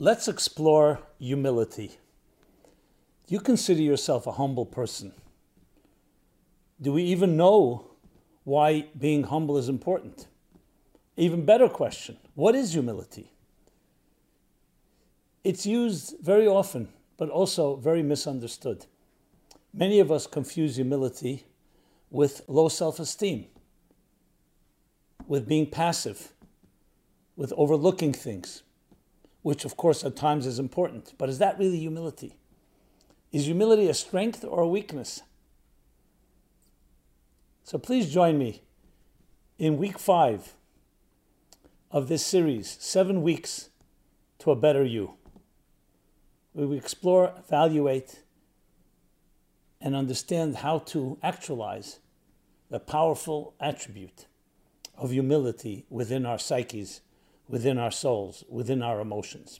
let's explore humility. You consider yourself a humble person? Do we even know why being humble is important? Even better question what is humility? It's used very often, but also very misunderstood. Many of us confuse humility with low self esteem, with being passive, with overlooking things, which of course at times is important. But is that really humility? Is humility a strength or a weakness? So please join me in week five of this series, Seven Weeks to a Better You. We explore, evaluate, and understand how to actualize the powerful attribute of humility within our psyches, within our souls, within our emotions.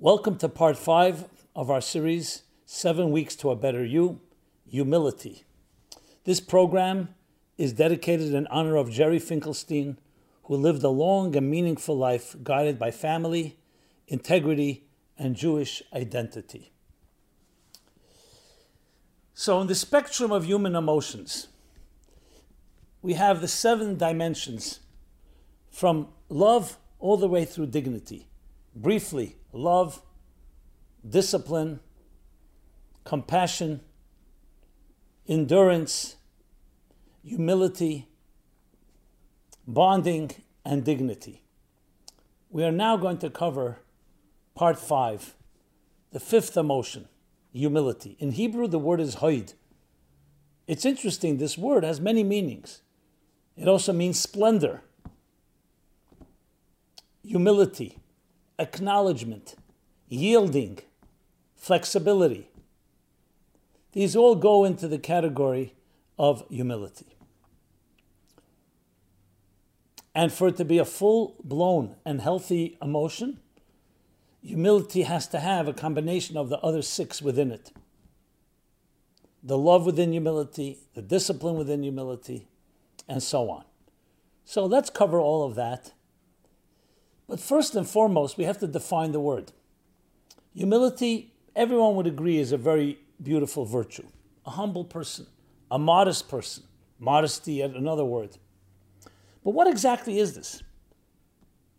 Welcome to part five of our series, Seven Weeks to a Better You Humility. This program is dedicated in honor of Jerry Finkelstein, who lived a long and meaningful life guided by family, integrity, and Jewish identity. So, in the spectrum of human emotions, we have the seven dimensions from love all the way through dignity. Briefly, love, discipline, compassion, endurance, humility, bonding, and dignity. We are now going to cover part five, the fifth emotion, humility. In Hebrew, the word is hoid. It's interesting, this word has many meanings. It also means splendor, humility, acknowledgement, yielding, flexibility. These all go into the category of humility. And for it to be a full blown and healthy emotion, humility has to have a combination of the other six within it the love within humility, the discipline within humility, and so on. So let's cover all of that but first and foremost, we have to define the word. Humility, everyone would agree, is a very beautiful virtue. A humble person, a modest person. Modesty, yet another word. But what exactly is this?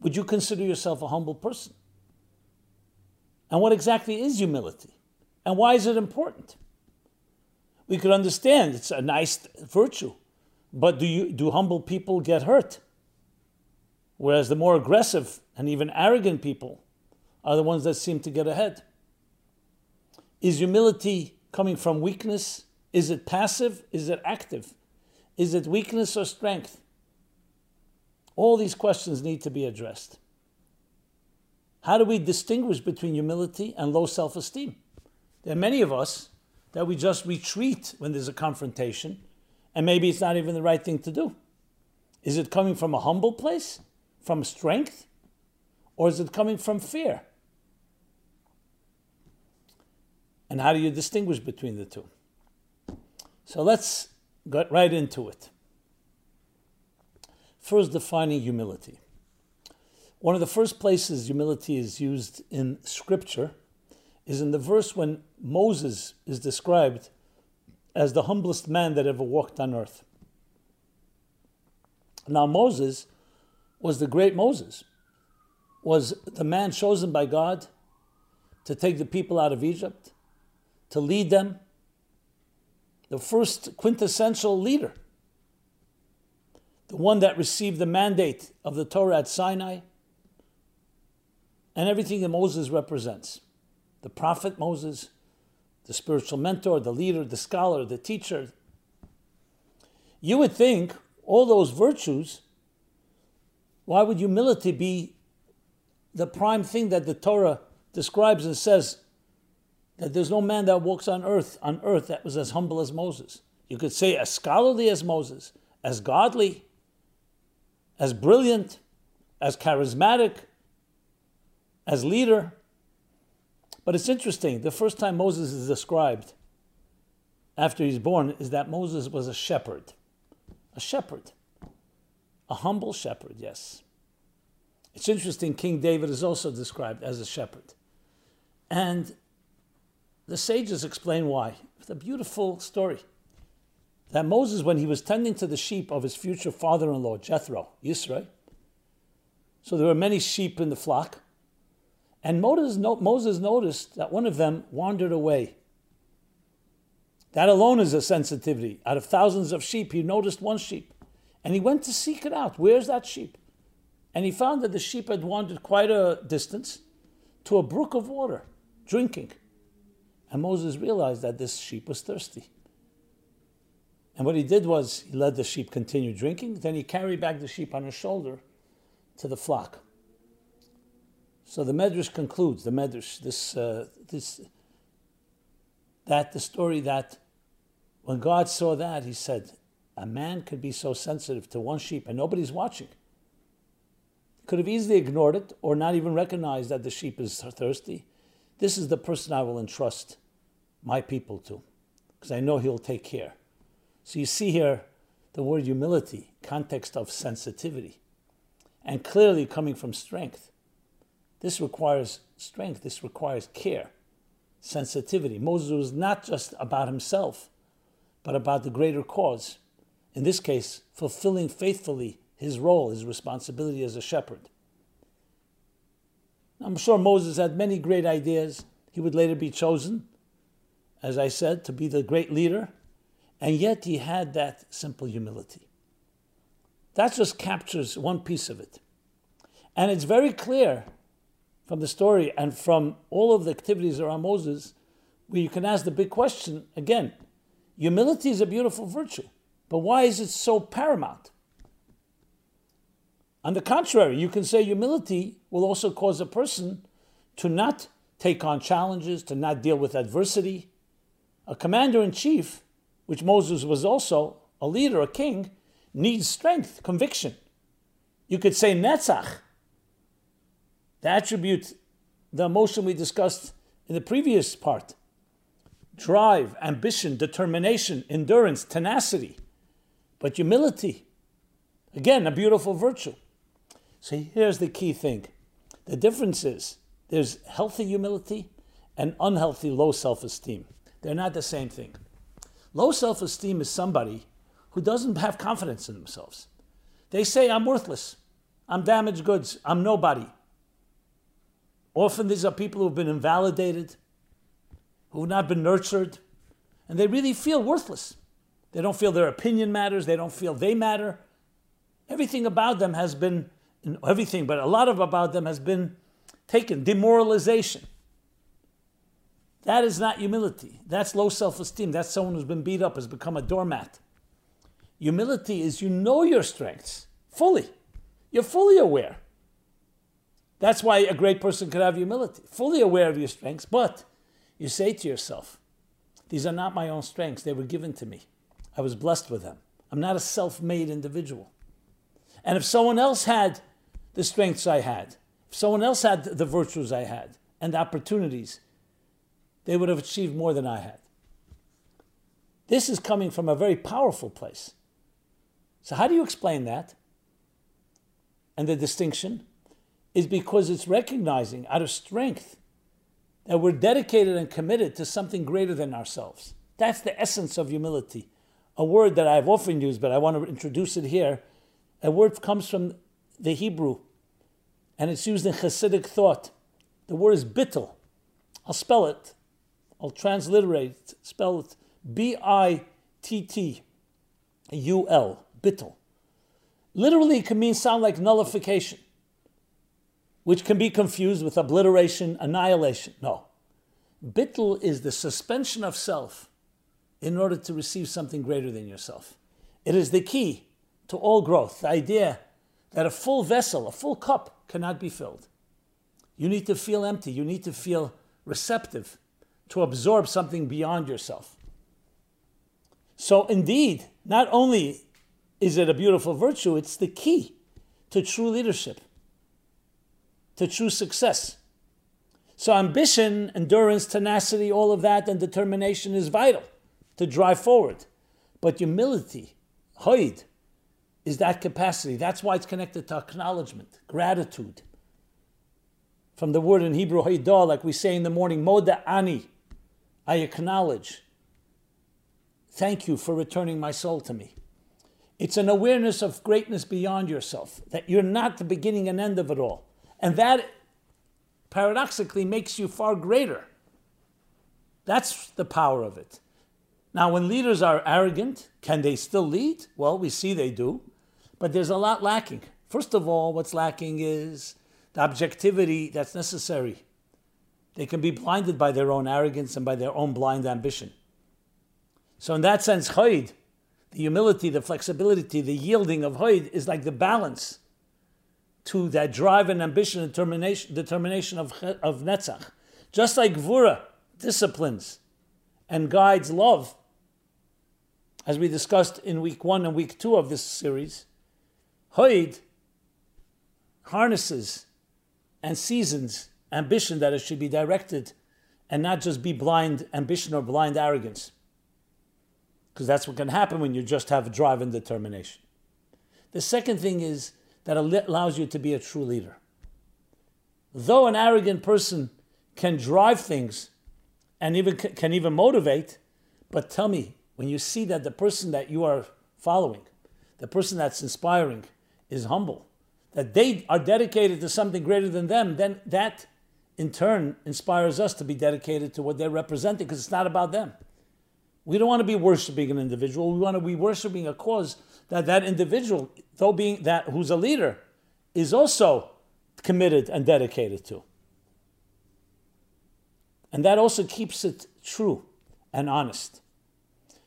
Would you consider yourself a humble person? And what exactly is humility? And why is it important? We could understand it's a nice virtue, but do, you, do humble people get hurt? Whereas the more aggressive and even arrogant people are the ones that seem to get ahead. Is humility coming from weakness? Is it passive? Is it active? Is it weakness or strength? All these questions need to be addressed. How do we distinguish between humility and low self esteem? There are many of us that we just retreat when there's a confrontation, and maybe it's not even the right thing to do. Is it coming from a humble place? from strength or is it coming from fear? And how do you distinguish between the two? So let's get right into it. First, defining humility. One of the first places humility is used in Scripture is in the verse when Moses is described as the humblest man that ever walked on earth. Now, Moses was the great Moses, was the man chosen by God to take the people out of Egypt, to lead them, the first quintessential leader, the one that received the mandate of the Torah at Sinai, and everything that Moses represents the prophet Moses, the spiritual mentor, the leader, the scholar, the teacher. You would think all those virtues why would humility be the prime thing that the Torah describes and says that there's no man that walks on earth on earth that was as humble as Moses? You could say as scholarly as Moses, as godly, as brilliant, as charismatic, as leader. But it's interesting, the first time Moses is described after he's born is that Moses was a shepherd. A shepherd. A humble shepherd, yes. It's interesting, King David is also described as a shepherd. And the sages explain why. It's a beautiful story. That Moses, when he was tending to the sheep of his future father in law, Jethro, Yisro, so there were many sheep in the flock, and Moses, Moses noticed that one of them wandered away. That alone is a sensitivity. Out of thousands of sheep, he noticed one sheep. And he went to seek it out. Where's that sheep? And he found that the sheep had wandered quite a distance to a brook of water, drinking. And Moses realized that this sheep was thirsty. And what he did was he let the sheep continue drinking, then he carried back the sheep on his shoulder to the flock. So the Medrash concludes, the Medrash, this, uh, this, that the story that when God saw that, he said, a man could be so sensitive to one sheep and nobody's watching. Could have easily ignored it or not even recognized that the sheep is thirsty. This is the person I will entrust my people to, because I know he'll take care. So you see here the word humility, context of sensitivity, and clearly coming from strength. This requires strength, this requires care, sensitivity. Moses was not just about himself, but about the greater cause. In this case, fulfilling faithfully his role, his responsibility as a shepherd. I'm sure Moses had many great ideas. He would later be chosen, as I said, to be the great leader, and yet he had that simple humility. That just captures one piece of it. And it's very clear from the story and from all of the activities around Moses, where you can ask the big question again humility is a beautiful virtue, but why is it so paramount? On the contrary, you can say humility will also cause a person to not take on challenges, to not deal with adversity. A commander in chief, which Moses was also, a leader, a king, needs strength, conviction. You could say netzach, the attribute, the emotion we discussed in the previous part drive, ambition, determination, endurance, tenacity, but humility. Again, a beautiful virtue. So here's the key thing the difference is there's healthy humility and unhealthy low self esteem. They're not the same thing. Low self esteem is somebody who doesn't have confidence in themselves. They say, I'm worthless, I'm damaged goods, I'm nobody. Often these are people who've been invalidated, who've not been nurtured, and they really feel worthless. They don't feel their opinion matters, they don't feel they matter. Everything about them has been, everything, but a lot of about them has been taken. Demoralization. That is not humility. That's low self esteem. That's someone who's been beat up, has become a doormat. Humility is you know your strengths fully, you're fully aware. That's why a great person could have humility, fully aware of your strengths, but you say to yourself, These are not my own strengths, they were given to me. I was blessed with them. I'm not a self made individual. And if someone else had the strengths I had, if someone else had the virtues I had and the opportunities, they would have achieved more than I had. This is coming from a very powerful place. So, how do you explain that? And the distinction is because it's recognizing out of strength that we're dedicated and committed to something greater than ourselves. That's the essence of humility. A word that I've often used, but I want to introduce it here. A word comes from the Hebrew, and it's used in Hasidic thought. The word is bittul. I'll spell it. I'll transliterate, it, spell it B I T T U L bittul. Literally, it can mean sound like nullification, which can be confused with obliteration, annihilation. No. Bittul is the suspension of self in order to receive something greater than yourself. It is the key to all growth. The idea that a full vessel, a full cup, cannot be filled. You need to feel empty. You need to feel receptive to absorb something beyond yourself. So, indeed, not only is it a beautiful virtue? It's the key to true leadership, to true success. So, ambition, endurance, tenacity, all of that, and determination is vital to drive forward. But humility, hoid, is that capacity. That's why it's connected to acknowledgement, gratitude. From the word in Hebrew, hoidah, like we say in the morning, moda ani, I acknowledge. Thank you for returning my soul to me. It's an awareness of greatness beyond yourself, that you're not the beginning and end of it all. And that paradoxically makes you far greater. That's the power of it. Now, when leaders are arrogant, can they still lead? Well, we see they do, but there's a lot lacking. First of all, what's lacking is the objectivity that's necessary. They can be blinded by their own arrogance and by their own blind ambition. So, in that sense, Chayid, the humility, the flexibility, the yielding of Hoid is like the balance to that drive and ambition and determination, determination of, of Netzach. Just like Gevura disciplines and guides love, as we discussed in week one and week two of this series, Hoid harnesses and seasons ambition that it should be directed and not just be blind ambition or blind arrogance because that's what can happen when you just have drive and determination. The second thing is that it allows you to be a true leader. Though an arrogant person can drive things and even can even motivate, but tell me, when you see that the person that you are following, the person that's inspiring, is humble, that they are dedicated to something greater than them, then that in turn inspires us to be dedicated to what they're representing because it's not about them. We don't want to be worshiping an individual. We want to be worshiping a cause that that individual, though being that who's a leader, is also committed and dedicated to. And that also keeps it true and honest.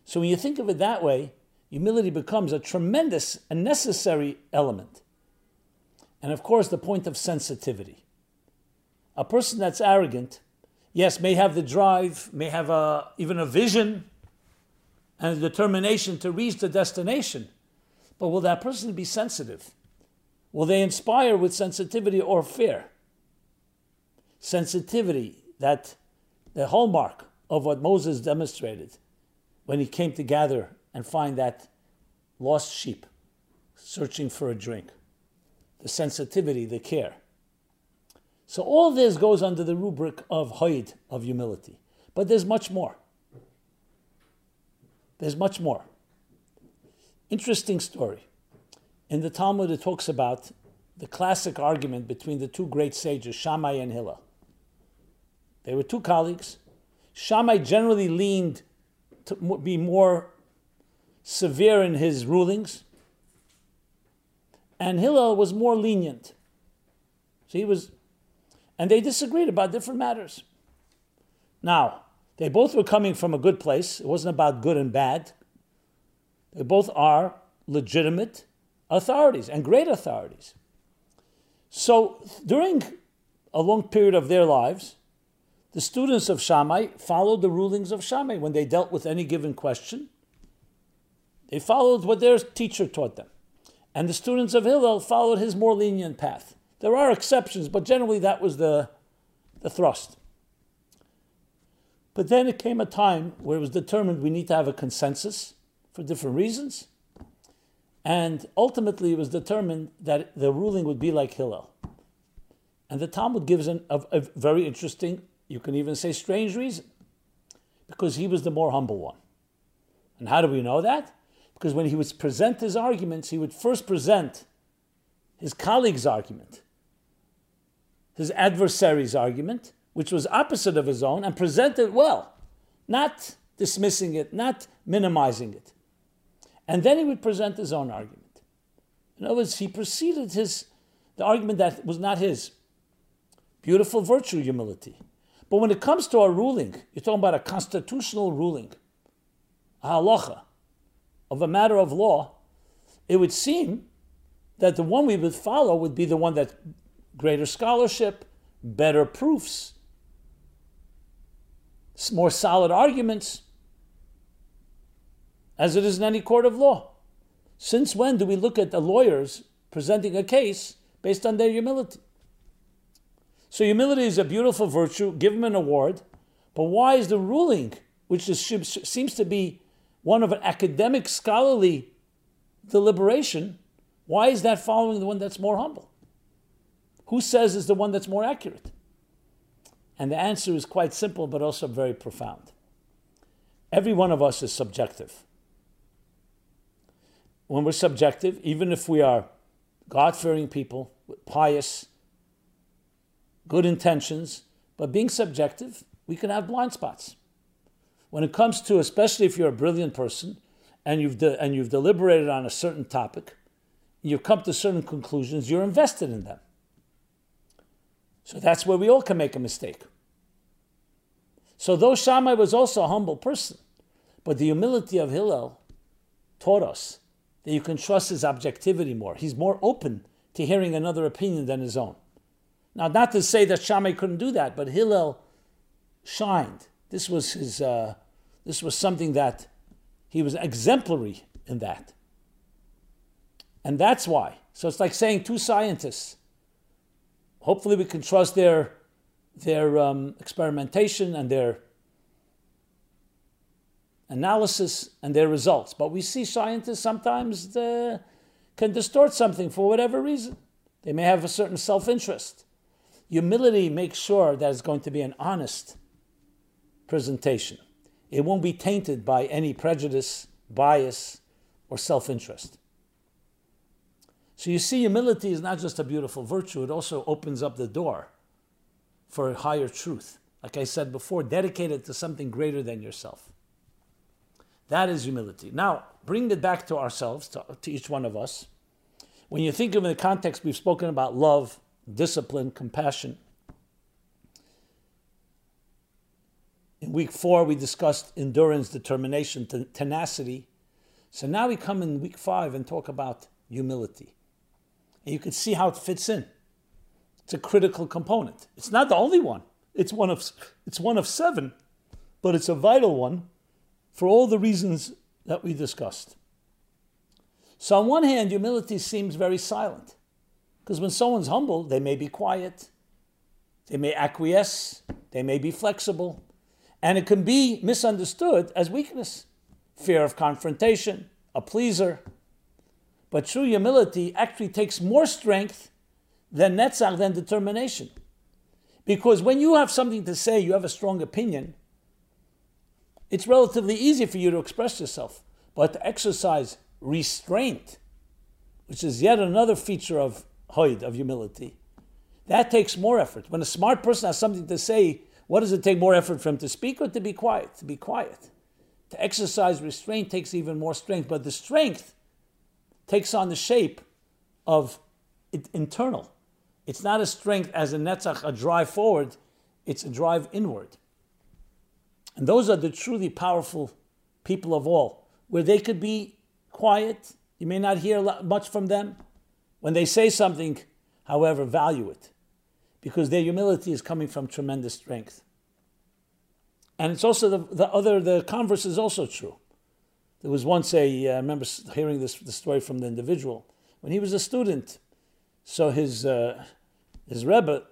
So when you think of it that way, humility becomes a tremendous and necessary element. And of course, the point of sensitivity. A person that's arrogant, yes, may have the drive, may have a, even a vision, and a determination to reach the destination. But will that person be sensitive? Will they inspire with sensitivity or fear? Sensitivity, that the hallmark of what Moses demonstrated when he came to gather and find that lost sheep searching for a drink. The sensitivity, the care. So all this goes under the rubric of hoid, of humility. But there's much more. There's much more. Interesting story. In the Talmud, it talks about the classic argument between the two great sages, Shammai and Hillel. They were two colleagues. Shammai generally leaned to be more severe in his rulings, and Hillel was more lenient. So he was, and they disagreed about different matters. Now, they both were coming from a good place. It wasn't about good and bad. They both are legitimate authorities and great authorities. So during a long period of their lives, the students of Shammai followed the rulings of Shammai when they dealt with any given question. They followed what their teacher taught them. And the students of Hillel followed his more lenient path. There are exceptions, but generally that was the, the thrust. But then it came a time where it was determined we need to have a consensus for different reasons. And ultimately, it was determined that the ruling would be like Hillel. And the Talmud gives an, a, a very interesting, you can even say strange reason, because he was the more humble one. And how do we know that? Because when he would present his arguments, he would first present his colleague's argument, his adversary's argument, which was opposite of his own, and present it well, not dismissing it, not minimizing it. And then he would present his own argument. In other words, he preceded his the argument that was not his. Beautiful virtue, humility. But when it comes to a ruling, you're talking about a constitutional ruling, a halacha, of a matter of law, it would seem that the one we would follow would be the one that greater scholarship, better proofs, more solid arguments, as it is in any court of law. Since when do we look at the lawyers presenting a case based on their humility? So humility is a beautiful virtue. Give them an award. But why is the ruling, which is, seems to be one of an academic scholarly deliberation, why is that following the one that's more humble? Who says is the one that's more accurate? And the answer is quite simple, but also very profound. Every one of us is subjective. When we're subjective, even if we are God fearing people, pious, good intentions, but being subjective, we can have blind spots. When it comes to, especially if you're a brilliant person and you've, de- and you've deliberated on a certain topic, you've come to certain conclusions, you're invested in them. So that's where we all can make a mistake. So though Shammai was also a humble person, but the humility of Hillel taught us that you can trust his objectivity more. He's more open to hearing another opinion than his own. Now, not to say that Shammai couldn't do that, but Hillel shined. This was his. Uh, this was something that he was exemplary in that, and that's why. So it's like saying two scientists. Hopefully, we can trust their their um, experimentation and their analysis and their results. But we see scientists sometimes uh, can distort something for whatever reason. They may have a certain self interest. Humility makes sure that it's going to be an honest presentation. It won't be tainted by any prejudice, bias, or self interest. So you see, humility is not just a beautiful virtue, it also opens up the door for a higher truth. Like I said before, dedicated to something greater than yourself. That is humility. Now, bring it back to ourselves, to, to each one of us. When you think of in the context, we've spoken about love, discipline, compassion. In week four, we discussed endurance, determination, tenacity. So now we come in week five and talk about humility. And you can see how it fits in. It's a critical component. It's not the only one. It's one of, it's one of seven, but it's a vital one for all the reasons that we discussed. So, on one hand, humility seems very silent. Because when someone's humble, they may be quiet, they may acquiesce, they may be flexible, and it can be misunderstood as weakness, fear of confrontation, a pleaser. But true humility actually takes more strength than netzach, than determination. Because when you have something to say, you have a strong opinion, it's relatively easy for you to express yourself. But to exercise restraint, which is yet another feature of hoid, of humility, that takes more effort. When a smart person has something to say, what does it take more effort for him to speak or to be quiet? To be quiet. To exercise restraint takes even more strength, but the strength takes on the shape of internal. It's not a strength as a netzach, a drive forward, it's a drive inward. And those are the truly powerful people of all, where they could be quiet. You may not hear much from them, when they say something, however, value it because their humility is coming from tremendous strength. And it's also the, the other, the converse is also true. There was once a, uh, I remember hearing this the story from the individual, when he was a student, so his, uh, his Rebbe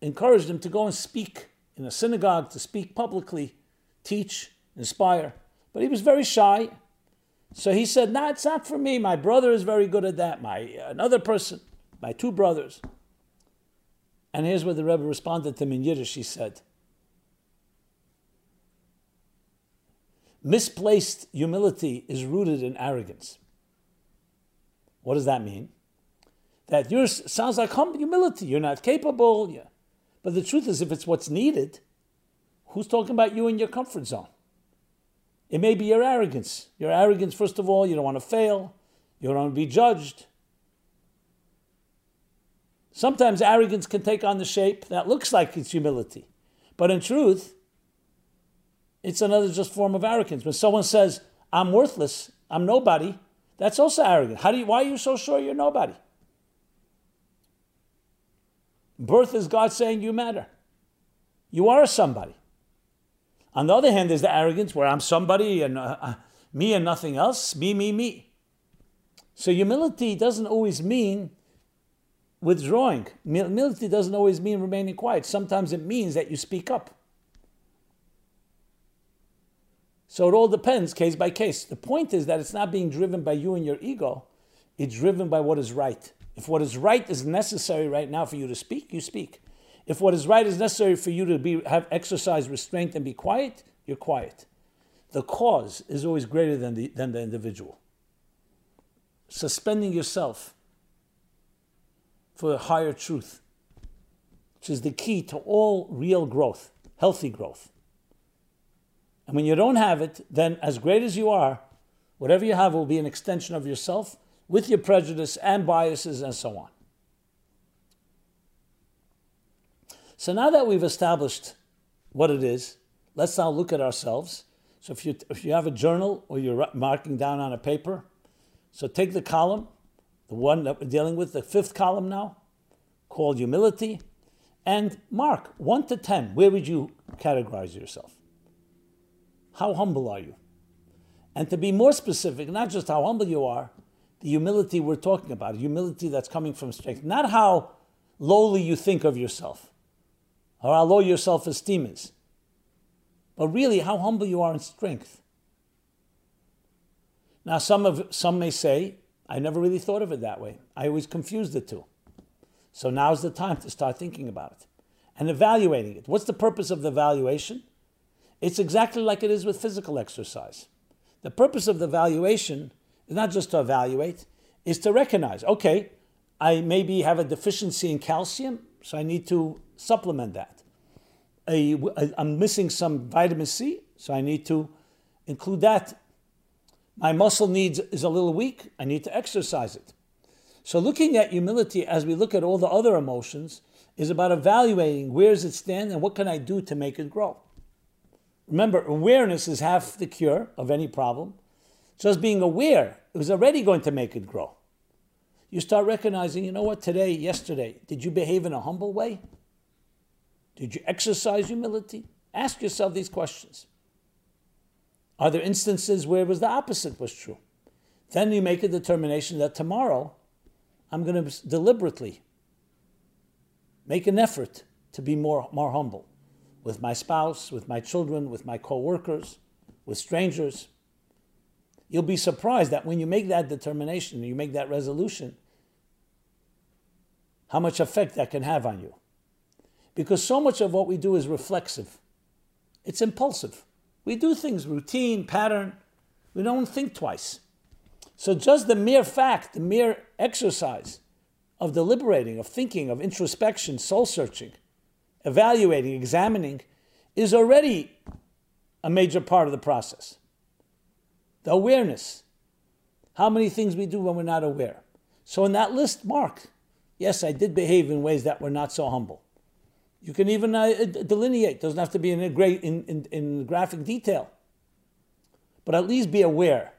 encouraged him to go and speak in a synagogue, to speak publicly, teach, inspire. But he was very shy. So he said, "No, nah, it's not for me. My brother is very good at that. My another person, my two brothers." And here's what the Rebbe responded to him in Yiddish. He said, "Misplaced humility is rooted in arrogance." What does that mean? That yours sounds like humility. You're not capable. Yeah. But the truth is, if it's what's needed, who's talking about you in your comfort zone? It may be your arrogance. Your arrogance, first of all, you don't want to fail, you don't want to be judged. Sometimes arrogance can take on the shape that looks like it's humility. But in truth, it's another just form of arrogance. When someone says, I'm worthless, I'm nobody, that's also arrogant. How do you, why are you so sure you're nobody? Birth is God saying you matter. You are somebody. On the other hand, there's the arrogance where I'm somebody and uh, uh, me and nothing else, me, me, me. So humility doesn't always mean withdrawing. Humility doesn't always mean remaining quiet. Sometimes it means that you speak up. So it all depends case by case. The point is that it's not being driven by you and your ego, it's driven by what is right. If what is right is necessary right now for you to speak, you speak. If what is right is necessary for you to be have exercise restraint and be quiet, you're quiet. The cause is always greater than the, than the individual. Suspending yourself for a higher truth, which is the key to all real growth, healthy growth. And when you don't have it, then as great as you are, whatever you have will be an extension of yourself with your prejudice and biases and so on. So now that we've established what it is, let's now look at ourselves. So if you, if you have a journal or you're marking down on a paper, so take the column, the one that we're dealing with, the fifth column now, called humility, and mark 1 to 10. Where would you categorize yourself? How humble are you? And to be more specific, not just how humble you are, the humility we're talking about, humility that's coming from strength, not how lowly you think of yourself or how low your self esteem is, but really how humble you are in strength. Now, some, of, some may say, I never really thought of it that way. I always confused the two. So now's the time to start thinking about it and evaluating it. What's the purpose of the evaluation? It's exactly like it is with physical exercise. The purpose of the evaluation is not just to evaluate, is to recognize, okay, I maybe have a deficiency in calcium, so I need to supplement that. i am missing some vitamin C, so I need to include that. My muscle needs is a little weak, I need to exercise it. So looking at humility as we look at all the other emotions is about evaluating where does it stand and what can I do to make it grow. Remember, awareness is half the cure of any problem. Just being aware is already going to make it grow. You start recognizing, you know what, today, yesterday, did you behave in a humble way? Did you exercise humility? Ask yourself these questions. Are there instances where it was the opposite was true? Then you make a determination that tomorrow I'm going to deliberately make an effort to be more, more humble with my spouse, with my children, with my co workers, with strangers. You'll be surprised that when you make that determination, you make that resolution, how much effect that can have on you. Because so much of what we do is reflexive, it's impulsive. We do things routine, pattern, we don't think twice. So, just the mere fact, the mere exercise of deliberating, of thinking, of introspection, soul searching, evaluating, examining, is already a major part of the process. The awareness. How many things we do when we're not aware. So in that list, mark, yes, I did behave in ways that were not so humble. You can even uh, delineate, doesn't have to be in great in, in, in graphic detail. But at least be aware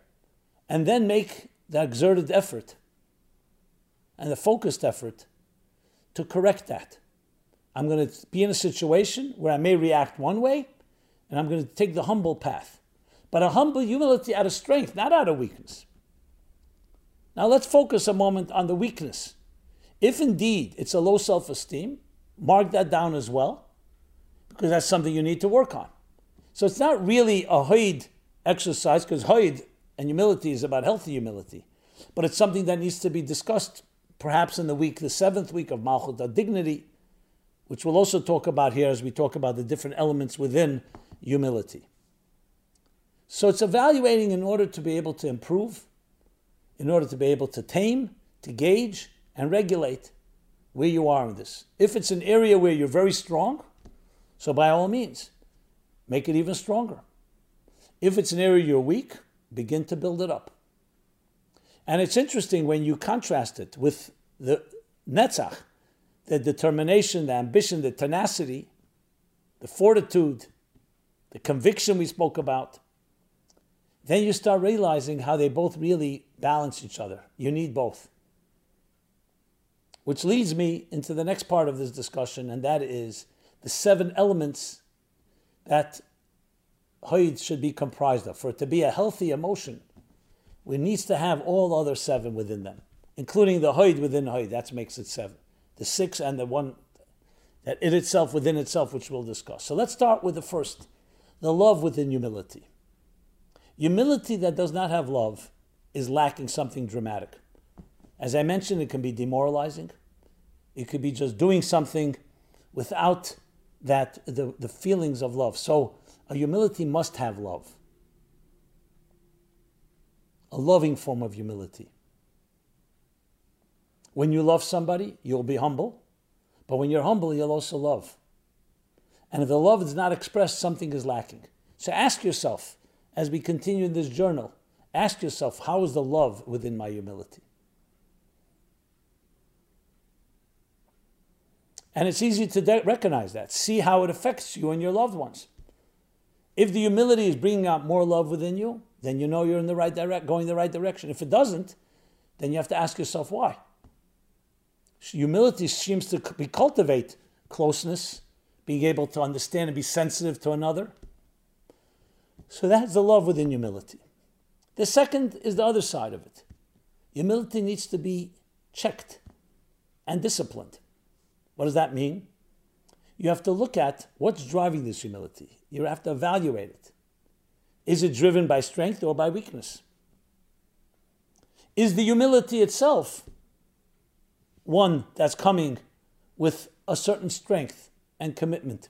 and then make the exerted effort and the focused effort to correct that. I'm going to be in a situation where I may react one way, and I'm going to take the humble path. But a humble humility out of strength, not out of weakness. Now let's focus a moment on the weakness. If indeed it's a low self esteem, mark that down as well, because that's something you need to work on. So it's not really a hoid exercise, because hoid and humility is about healthy humility, but it's something that needs to be discussed perhaps in the week, the seventh week of Malchut, dignity, which we'll also talk about here as we talk about the different elements within humility. So it's evaluating in order to be able to improve, in order to be able to tame, to gauge, and regulate where you are in this. If it's an area where you're very strong, so by all means, make it even stronger. If it's an area you're weak, begin to build it up. And it's interesting when you contrast it with the Netzach, the determination, the ambition, the tenacity, the fortitude, the conviction we spoke about, then you start realizing how they both really balance each other. You need both. Which leads me into the next part of this discussion, and that is the seven elements that Hoid should be comprised of. For it to be a healthy emotion, we needs to have all other seven within them, including the hoid within hoid. That makes it seven. The six and the one that it itself within itself, which we'll discuss. So let's start with the first, the love within humility. Humility that does not have love is lacking something dramatic. As I mentioned, it can be demoralizing. It could be just doing something without that the, the feelings of love. So a humility must have love. A loving form of humility. When you love somebody, you'll be humble. But when you're humble, you'll also love. And if the love is not expressed, something is lacking. So ask yourself, as we continue in this journal, ask yourself, how is the love within my humility? And it's easy to de- recognize that. See how it affects you and your loved ones. If the humility is bringing out more love within you, then you know you're in the right direct, going the right direction. If it doesn't, then you have to ask yourself why. Humility seems to be cultivate closeness, being able to understand and be sensitive to another. So that's the love within humility. The second is the other side of it. Humility needs to be checked and disciplined. What does that mean? You have to look at what's driving this humility. You have to evaluate it. Is it driven by strength or by weakness? Is the humility itself one that's coming with a certain strength and commitment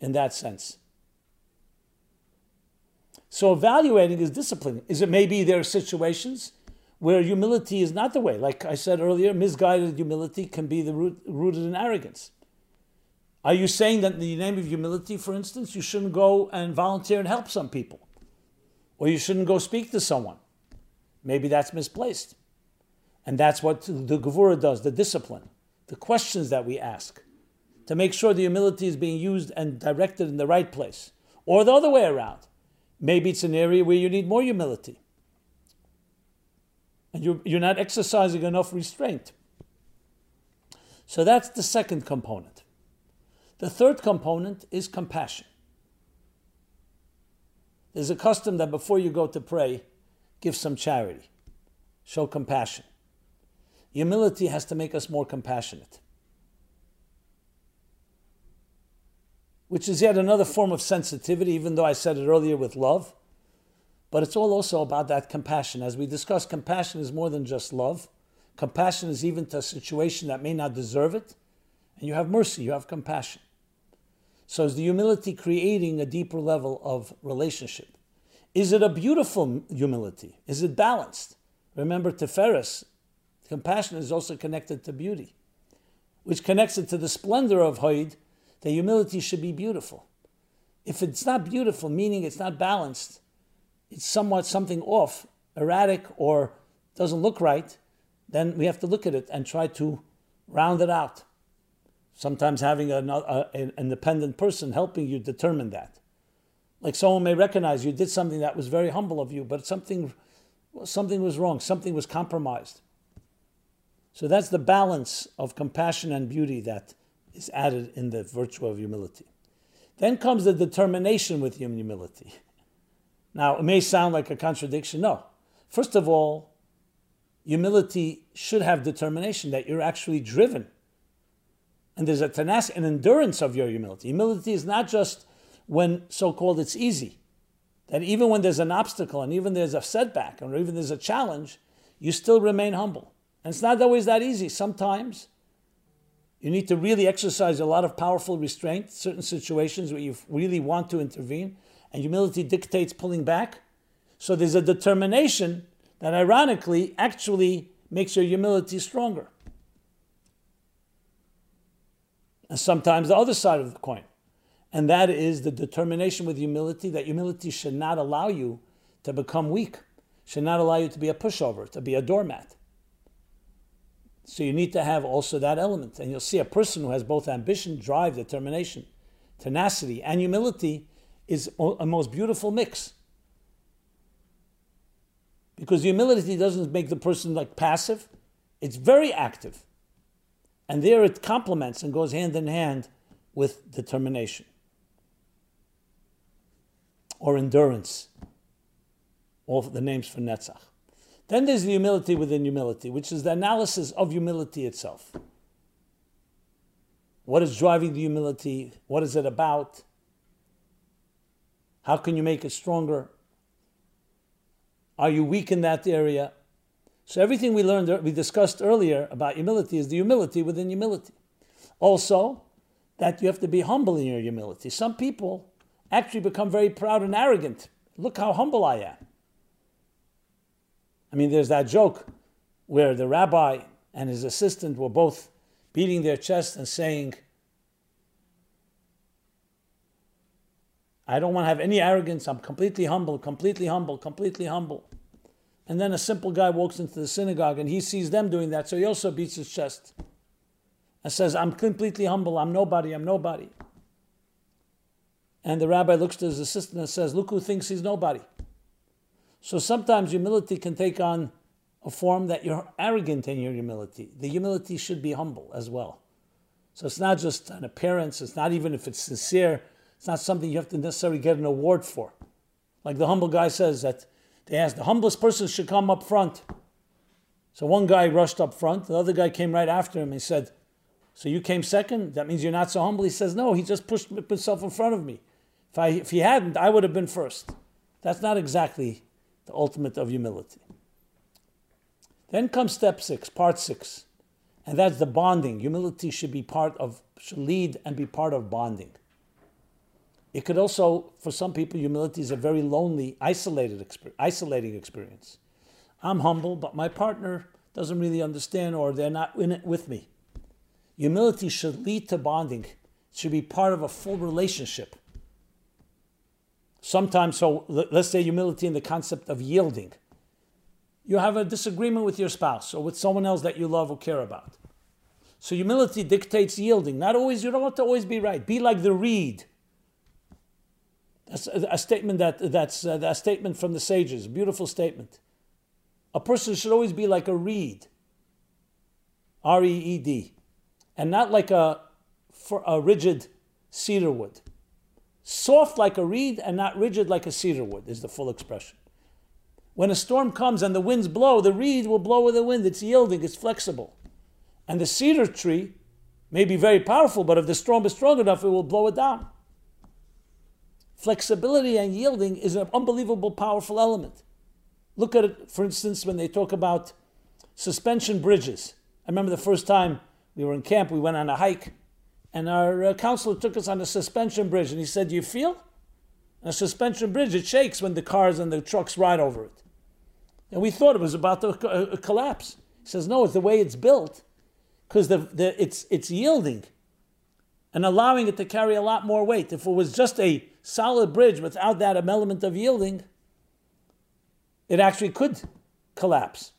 in that sense? So evaluating is discipline. Is it maybe there are situations where humility is not the way. Like I said earlier, misguided humility can be the root, rooted in arrogance. Are you saying that in the name of humility, for instance, you shouldn't go and volunteer and help some people? Or you shouldn't go speak to someone? Maybe that's misplaced. And that's what the Gevura does, the discipline, the questions that we ask to make sure the humility is being used and directed in the right place. Or the other way around. Maybe it's an area where you need more humility and you're, you're not exercising enough restraint. So that's the second component. The third component is compassion. There's a custom that before you go to pray, give some charity, show compassion. Humility has to make us more compassionate, which is yet another form of sensitivity, even though I said it earlier with love. But it's all also about that compassion. As we discussed, compassion is more than just love. Compassion is even to a situation that may not deserve it. And you have mercy, you have compassion. So is the humility creating a deeper level of relationship? Is it a beautiful humility? Is it balanced? Remember, Tiferes, compassion is also connected to beauty, which connects it to the splendor of Hoid. The humility should be beautiful. If it's not beautiful, meaning it's not balanced, it's somewhat something off, erratic, or doesn't look right, then we have to look at it and try to round it out. Sometimes having an, an independent person helping you determine that. Like someone may recognize you did something that was very humble of you, but something, something was wrong, something was compromised. So that's the balance of compassion and beauty that is added in the virtue of humility. Then comes the determination with humility. Now, it may sound like a contradiction. No. First of all, humility should have determination that you're actually driven. And there's a tenacity, and endurance of your humility. Humility is not just when so called it's easy. That even when there's an obstacle and even there's a setback or even there's a challenge, you still remain humble. And it's not always that easy. Sometimes you need to really exercise a lot of powerful restraint, certain situations where you really want to intervene and humility dictates pulling back. So there's a determination that ironically actually makes your humility stronger. And sometimes the other side of the coin, and that is the determination with humility that humility should not allow you to become weak, should not allow you to be a pushover, to be a doormat. So you need to have also that element. And you'll see a person who has both ambition, drive, determination, tenacity, and humility is a most beautiful mix. Because humility doesn't make the person like passive, it's very active. And there it complements and goes hand in hand with determination or endurance. All the names for Netzach. Then there's the humility within humility, which is the analysis of humility itself. What is driving the humility? What is it about? How can you make it stronger? Are you weak in that area? So everything we learned, we discussed earlier about humility is the humility within humility. Also, that you have to be humble in your humility. Some people actually become very proud and arrogant. Look how humble I am. I mean, there's that joke where the rabbi and his assistant were both beating their chest and saying, I don't want to have any arrogance. I'm completely humble, completely humble, completely humble. And then a simple guy walks into the synagogue and he sees them doing that, so he also beats his chest and says, I'm completely humble, I'm nobody, I'm nobody. And the rabbi looks to his assistant and says, Look who thinks he's nobody. So sometimes humility can take on a form that you're arrogant in your humility. The humility should be humble as well. So it's not just an appearance, it's not even if it's sincere, it's not something you have to necessarily get an award for. Like the humble guy says that they asked the humblest person should come up front. So one guy rushed up front, the other guy came right after him and said, So you came second? That means you're not so humble? He says, No, he just pushed himself in front of me. If, I, if he hadn't, I would have been first. That's not exactly the ultimate of humility. Then comes step six, part six, and that's the bonding. Humility should be part of, should lead and be part of bonding. It could also, for some people, humility is a very lonely, isolated, isolating experience. I'm humble, but my partner doesn't really understand or they're not in it with me. Humility should lead to bonding. It should be part of a full relationship. Sometimes, so let's say humility in the concept of yielding. You have a disagreement with your spouse or with someone else that you love or care about. So humility dictates yielding. Not always, you don't have to always be right. Be like the reed that's a, statement that that's uh, a statement from the sages. Beautiful statement. A person should always be like a reed. R E E D, and not like a for a rigid cedar wood. Soft like a reed and not rigid like a cedar wood is the full expression. When a storm comes and the winds blow, the reed will blow with the wind. It's yielding, it's flexible. And the cedar tree may be very powerful, but if the storm is strong enough, it will blow it down. Flexibility and yielding is an unbelievable, powerful element. Look at it, for instance, when they talk about suspension bridges. I remember the first time we were in camp, we went on a hike, and our uh, counselor took us on a suspension bridge, and he said, Do you feel? a suspension bridge, it shakes when the cars and the trucks ride over it. And we thought it was about to uh, collapse. He says, No, it's the way it's built, because the, the, it's, it's yielding and allowing it to carry a lot more weight. If it was just a solid bridge without that element of yielding, it actually could collapse.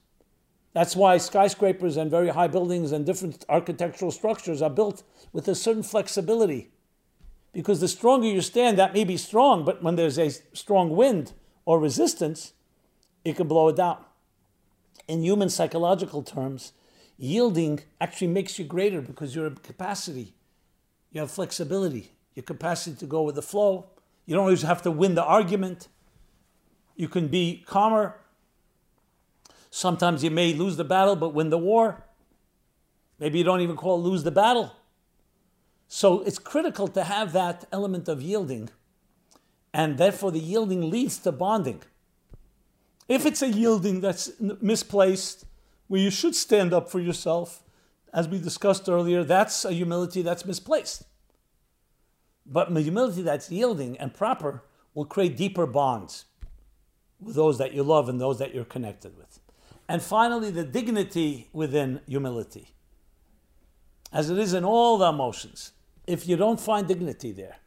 That's why skyscrapers and very high buildings and different architectural structures are built with a certain flexibility. Because the stronger you stand, that may be strong, but when there's a strong wind or resistance, it can blow it down. In human psychological terms, yielding actually makes you greater because you your capacity you have flexibility, your capacity to go with the flow. You don't always have to win the argument. You can be calmer. Sometimes you may lose the battle but win the war. Maybe you don't even call it lose the battle. So it's critical to have that element of yielding, and therefore the yielding leads to bonding. If it's a yielding that's misplaced, where you should stand up for yourself, as we discussed earlier, that's a humility that's misplaced. But humility that's yielding and proper will create deeper bonds with those that you love and those that you're connected with. And finally, the dignity within humility. As it is in all the emotions, if you don't find dignity there,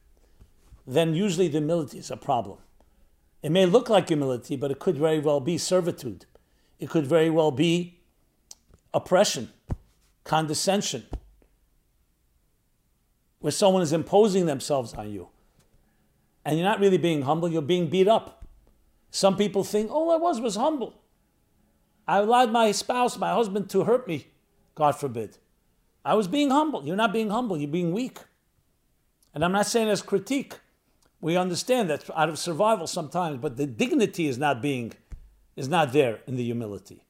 then usually the humility is a problem. It may look like humility, but it could very well be servitude. It could very well be oppression condescension, where someone is imposing themselves on you. And you're not really being humble, you're being beat up. Some people think, all I was was humble. I allowed my spouse, my husband, to hurt me, God forbid. I was being humble. You're not being humble, you're being weak. And I'm not saying as critique. We understand that out of survival sometimes, but the dignity is not being is not there in the humility.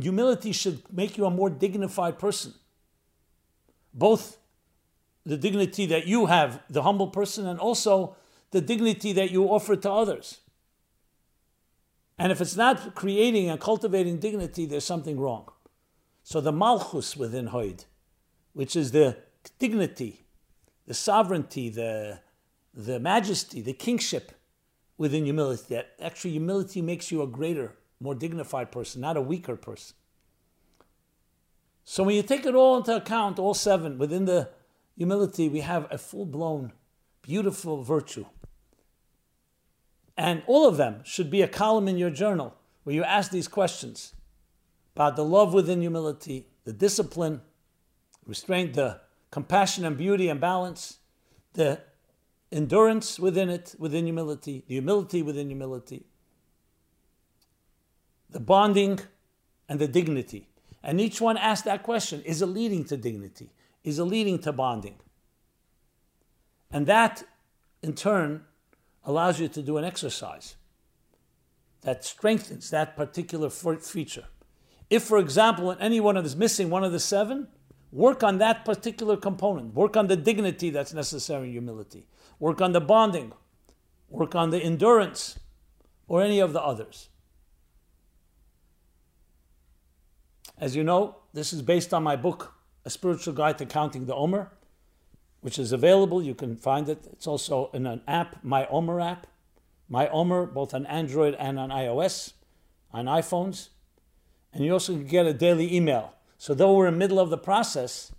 Humility should make you a more dignified person. Both the dignity that you have, the humble person, and also the dignity that you offer to others. And if it's not creating and cultivating dignity, there's something wrong. So the malchus within Hoid, which is the dignity, the sovereignty, the, the majesty, the kingship within humility, that actually humility makes you a greater, more dignified person, not a weaker person. So when you take it all into account, all seven, within the humility, we have a full blown, beautiful virtue. And all of them should be a column in your journal where you ask these questions about the love within humility, the discipline, restraint, the compassion and beauty and balance, the endurance within it, within humility, the humility within humility, the bonding and the dignity. And each one asks that question is it leading to dignity? Is it leading to bonding? And that, in turn, allows you to do an exercise that strengthens that particular feature. If, for example, any one of is missing one of the seven, work on that particular component. Work on the dignity that's necessary in humility. Work on the bonding. Work on the endurance, or any of the others. As you know, this is based on my book, A Spiritual Guide to Counting the Omer which is available. You can find it. It's also in an app, My Omer app. My Omer, both on Android and on iOS, on iPhones. And you also can get a daily email. So though we're in the middle of the process,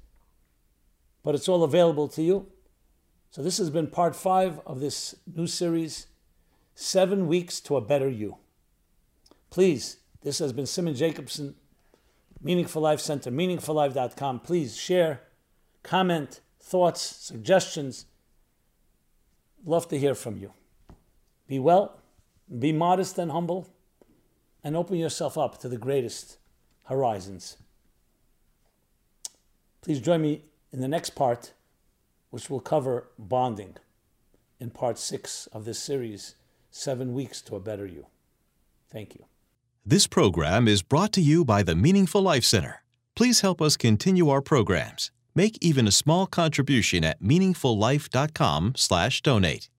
but it's all available to you. So this has been part five of this new series, Seven Weeks to a Better You. Please, this has been Simon Jacobson, Meaningful Life Center, meaningfullife.com. Please share, comment, thoughts, suggestions. Love to hear from you. Be well, be modest and humble, and open yourself up to the greatest horizons. Please join me in the next part, which will cover bonding in part six of this series Seven Weeks to a Better You. Thank you. This program is brought to you by the Meaningful Life Center. Please help us continue our programs Make even a small contribution at meaningfullife.com/donate.